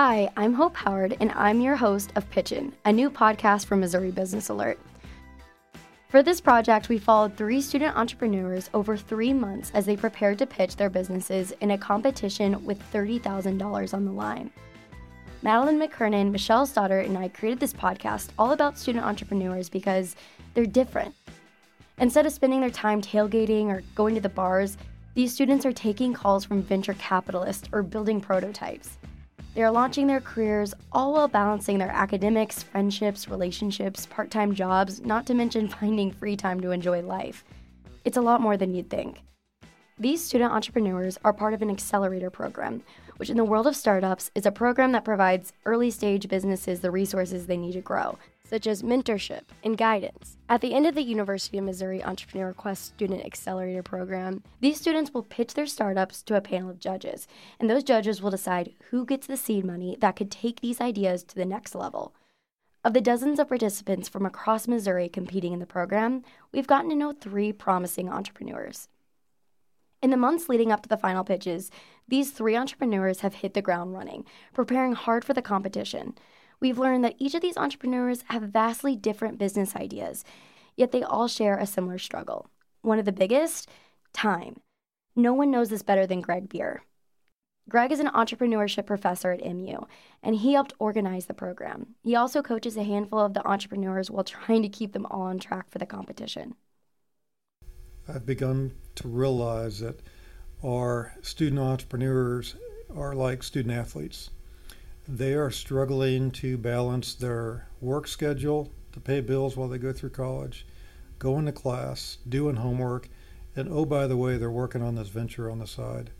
Hi, I'm Hope Howard, and I'm your host of Pitchin', a new podcast from Missouri Business Alert. For this project, we followed three student entrepreneurs over three months as they prepared to pitch their businesses in a competition with $30,000 on the line. Madeline McKernan, Michelle Stoddard, and I created this podcast all about student entrepreneurs because they're different. Instead of spending their time tailgating or going to the bars, these students are taking calls from venture capitalists or building prototypes. They are launching their careers all while balancing their academics, friendships, relationships, part time jobs, not to mention finding free time to enjoy life. It's a lot more than you'd think. These student entrepreneurs are part of an accelerator program, which in the world of startups is a program that provides early stage businesses the resources they need to grow, such as mentorship and guidance. At the end of the University of Missouri Entrepreneur Quest Student Accelerator Program, these students will pitch their startups to a panel of judges, and those judges will decide who gets the seed money that could take these ideas to the next level. Of the dozens of participants from across Missouri competing in the program, we've gotten to know three promising entrepreneurs. In the months leading up to the final pitches, these three entrepreneurs have hit the ground running, preparing hard for the competition we've learned that each of these entrepreneurs have vastly different business ideas, yet they all share a similar struggle. One of the biggest time. No one knows this better than Greg Bier. Greg is an entrepreneurship professor at MU, and he helped organize the program. He also coaches a handful of the entrepreneurs while trying to keep them all on track for the competition. I've begun to realize that our student entrepreneurs are like student athletes. They are struggling to balance their work schedule to pay bills while they go through college, going to class, doing homework, and oh, by the way, they're working on this venture on the side.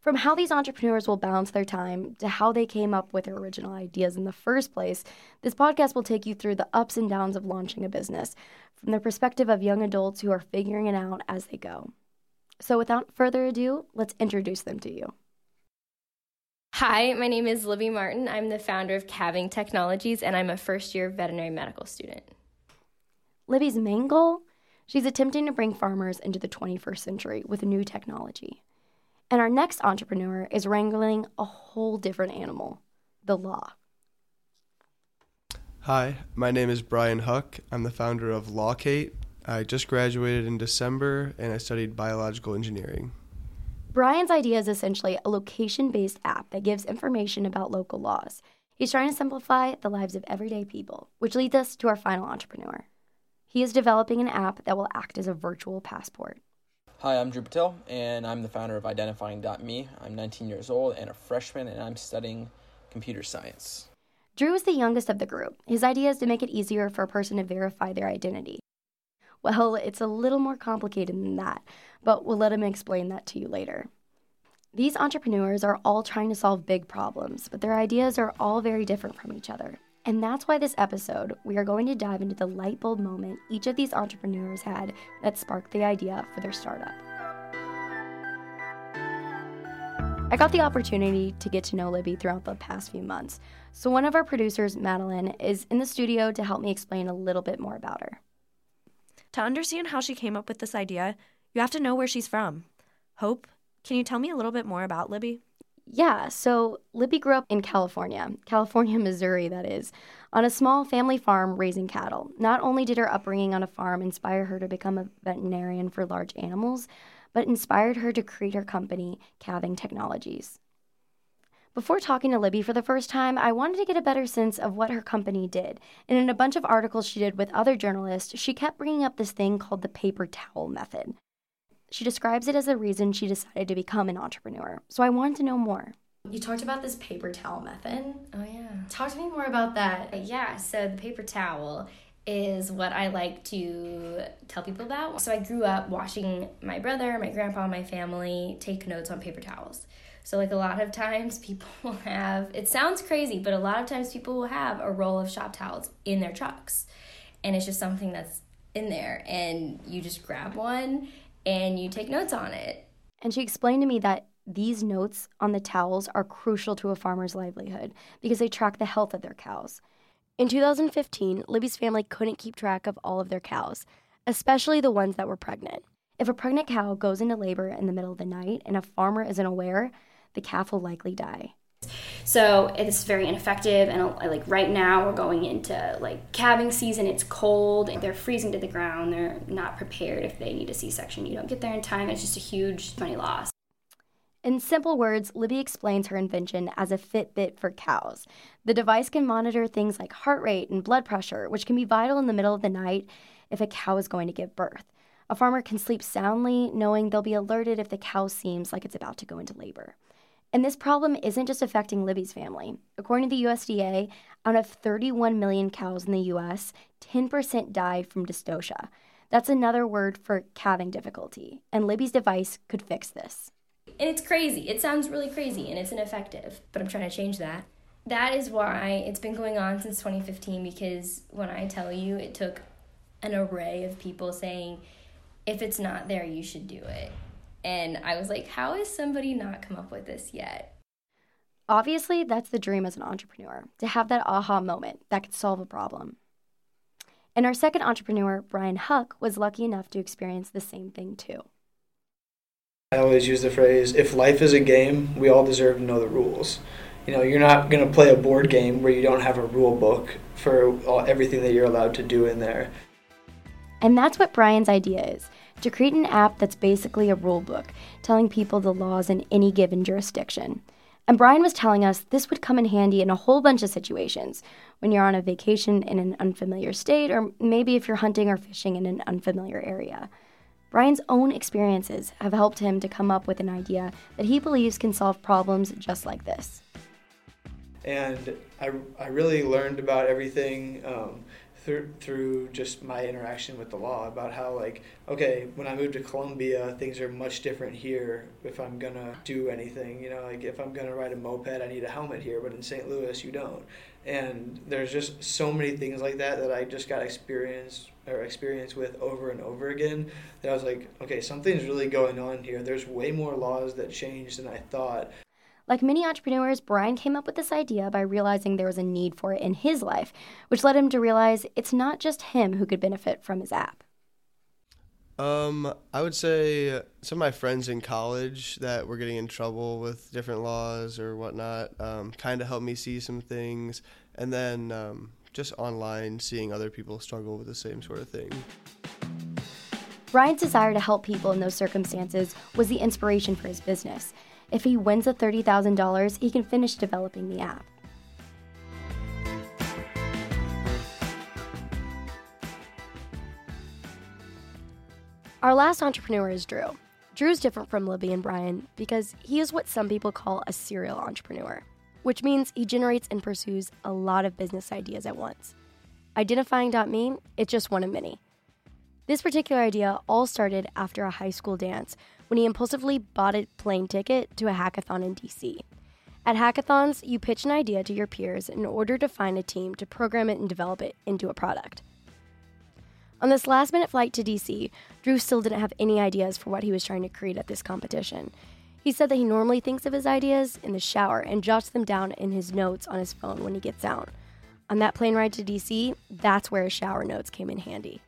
From how these entrepreneurs will balance their time to how they came up with their original ideas in the first place, this podcast will take you through the ups and downs of launching a business from the perspective of young adults who are figuring it out as they go. So, without further ado, let's introduce them to you. Hi, my name is Libby Martin. I'm the founder of Calving Technologies, and I'm a first year veterinary medical student. Libby's main goal? She's attempting to bring farmers into the 21st century with new technology. And our next entrepreneur is wrangling a whole different animal the law. Hi, my name is Brian Huck. I'm the founder of Lawcate. I just graduated in December and I studied biological engineering. Brian's idea is essentially a location based app that gives information about local laws. He's trying to simplify the lives of everyday people, which leads us to our final entrepreneur. He is developing an app that will act as a virtual passport. Hi, I'm Drew Patel, and I'm the founder of Identifying.me. I'm 19 years old and a freshman, and I'm studying computer science. Drew is the youngest of the group. His idea is to make it easier for a person to verify their identity. Well, it's a little more complicated than that, but we'll let him explain that to you later. These entrepreneurs are all trying to solve big problems, but their ideas are all very different from each other. And that's why this episode, we are going to dive into the light bulb moment each of these entrepreneurs had that sparked the idea for their startup. I got the opportunity to get to know Libby throughout the past few months, so one of our producers, Madeline, is in the studio to help me explain a little bit more about her. To understand how she came up with this idea, you have to know where she's from. Hope, can you tell me a little bit more about Libby? Yeah, so Libby grew up in California, California, Missouri, that is, on a small family farm raising cattle. Not only did her upbringing on a farm inspire her to become a veterinarian for large animals, but inspired her to create her company, Calving Technologies. Before talking to Libby for the first time, I wanted to get a better sense of what her company did. And in a bunch of articles she did with other journalists, she kept bringing up this thing called the paper towel method. She describes it as the reason she decided to become an entrepreneur. So I wanted to know more. You talked about this paper towel method. Oh, yeah. Talk to me more about that. Yeah, so the paper towel is what I like to tell people about. So I grew up watching my brother, my grandpa, my family take notes on paper towels. So, like a lot of times, people will have it sounds crazy, but a lot of times people will have a roll of shop towels in their trucks, and it's just something that's in there, and you just grab one and you take notes on it. And she explained to me that these notes on the towels are crucial to a farmer's livelihood because they track the health of their cows. In 2015, Libby's family couldn't keep track of all of their cows, especially the ones that were pregnant. If a pregnant cow goes into labor in the middle of the night and a farmer isn't aware, the calf will likely die. So it's very ineffective, and uh, like right now we're going into like calving season. It's cold, they're freezing to the ground. They're not prepared if they need a C-section. You don't get there in time. It's just a huge money loss. In simple words, Libby explains her invention as a Fitbit for cows. The device can monitor things like heart rate and blood pressure, which can be vital in the middle of the night if a cow is going to give birth. A farmer can sleep soundly knowing they'll be alerted if the cow seems like it's about to go into labor. And this problem isn't just affecting Libby's family. According to the USDA, out of 31 million cows in the US, 10% die from dystocia. That's another word for calving difficulty, and Libby's device could fix this. And it's crazy. It sounds really crazy and it's ineffective, but I'm trying to change that. That is why it's been going on since 2015 because when I tell you it took an array of people saying, if it's not there, you should do it. And I was like, how has somebody not come up with this yet? Obviously, that's the dream as an entrepreneur to have that aha moment that could solve a problem. And our second entrepreneur, Brian Huck, was lucky enough to experience the same thing too. I always use the phrase if life is a game, we all deserve to know the rules. You know, you're not going to play a board game where you don't have a rule book for all, everything that you're allowed to do in there. And that's what Brian's idea is to create an app that's basically a rule book, telling people the laws in any given jurisdiction. And Brian was telling us this would come in handy in a whole bunch of situations when you're on a vacation in an unfamiliar state, or maybe if you're hunting or fishing in an unfamiliar area. Brian's own experiences have helped him to come up with an idea that he believes can solve problems just like this. And I, I really learned about everything um, through through just my interaction with the law about how like okay when I moved to Columbia things are much different here if I'm gonna do anything you know like if I'm gonna ride a moped I need a helmet here but in St. Louis you don't and there's just so many things like that that I just got experience or experience with over and over again that I was like okay something's really going on here there's way more laws that changed than I thought like many entrepreneurs, Brian came up with this idea by realizing there was a need for it in his life, which led him to realize it's not just him who could benefit from his app. Um, I would say some of my friends in college that were getting in trouble with different laws or whatnot um, kind of helped me see some things, and then um, just online seeing other people struggle with the same sort of thing. Brian's desire to help people in those circumstances was the inspiration for his business. If he wins the $30,000, he can finish developing the app. Our last entrepreneur is Drew. Drew's different from Libby and Brian because he is what some people call a serial entrepreneur, which means he generates and pursues a lot of business ideas at once. Identifying.me, it's just one of many. This particular idea all started after a high school dance when he impulsively bought a plane ticket to a hackathon in DC. At hackathons, you pitch an idea to your peers in order to find a team to program it and develop it into a product. On this last minute flight to DC, Drew still didn't have any ideas for what he was trying to create at this competition. He said that he normally thinks of his ideas in the shower and jots them down in his notes on his phone when he gets out. On that plane ride to DC, that's where his shower notes came in handy.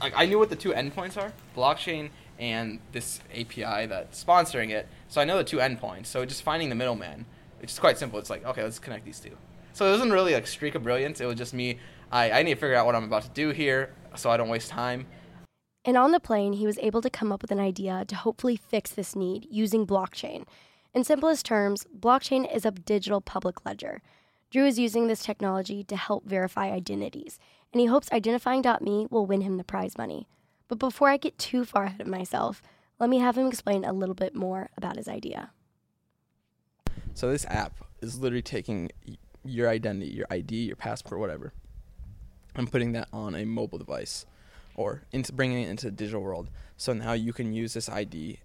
I knew what the two endpoints are blockchain and this API that's sponsoring it. So I know the two endpoints. So just finding the middleman, it's just quite simple. It's like, okay, let's connect these two. So it wasn't really like streak of brilliance. It was just me. I, I need to figure out what I'm about to do here so I don't waste time. And on the plane, he was able to come up with an idea to hopefully fix this need using blockchain. In simplest terms, blockchain is a digital public ledger. Drew is using this technology to help verify identities, and he hopes identifying.me will win him the prize money. But before I get too far ahead of myself, let me have him explain a little bit more about his idea. So, this app is literally taking your identity, your ID, your passport, whatever, and putting that on a mobile device or into bringing it into the digital world. So now you can use this ID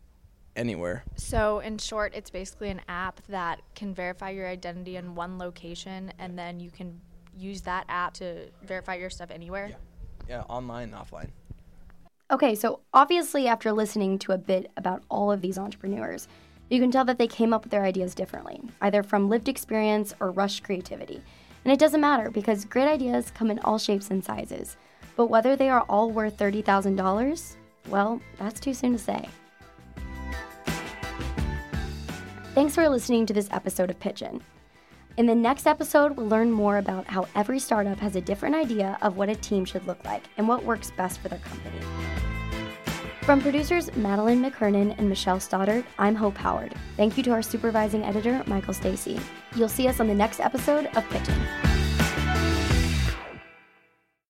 anywhere. So, in short, it's basically an app that can verify your identity in one location, and then you can use that app to verify your stuff anywhere. Yeah, yeah online offline. Okay, so obviously, after listening to a bit about all of these entrepreneurs, you can tell that they came up with their ideas differently, either from lived experience or rushed creativity. And it doesn't matter because great ideas come in all shapes and sizes. But whether they are all worth $30,000, well, that's too soon to say. Thanks for listening to this episode of Pitchin'. In the next episode, we'll learn more about how every startup has a different idea of what a team should look like and what works best for their company. From producers Madeline McKernan and Michelle Stoddard, I'm Hope Howard. Thank you to our supervising editor, Michael Stacy. You'll see us on the next episode of Pitchin'.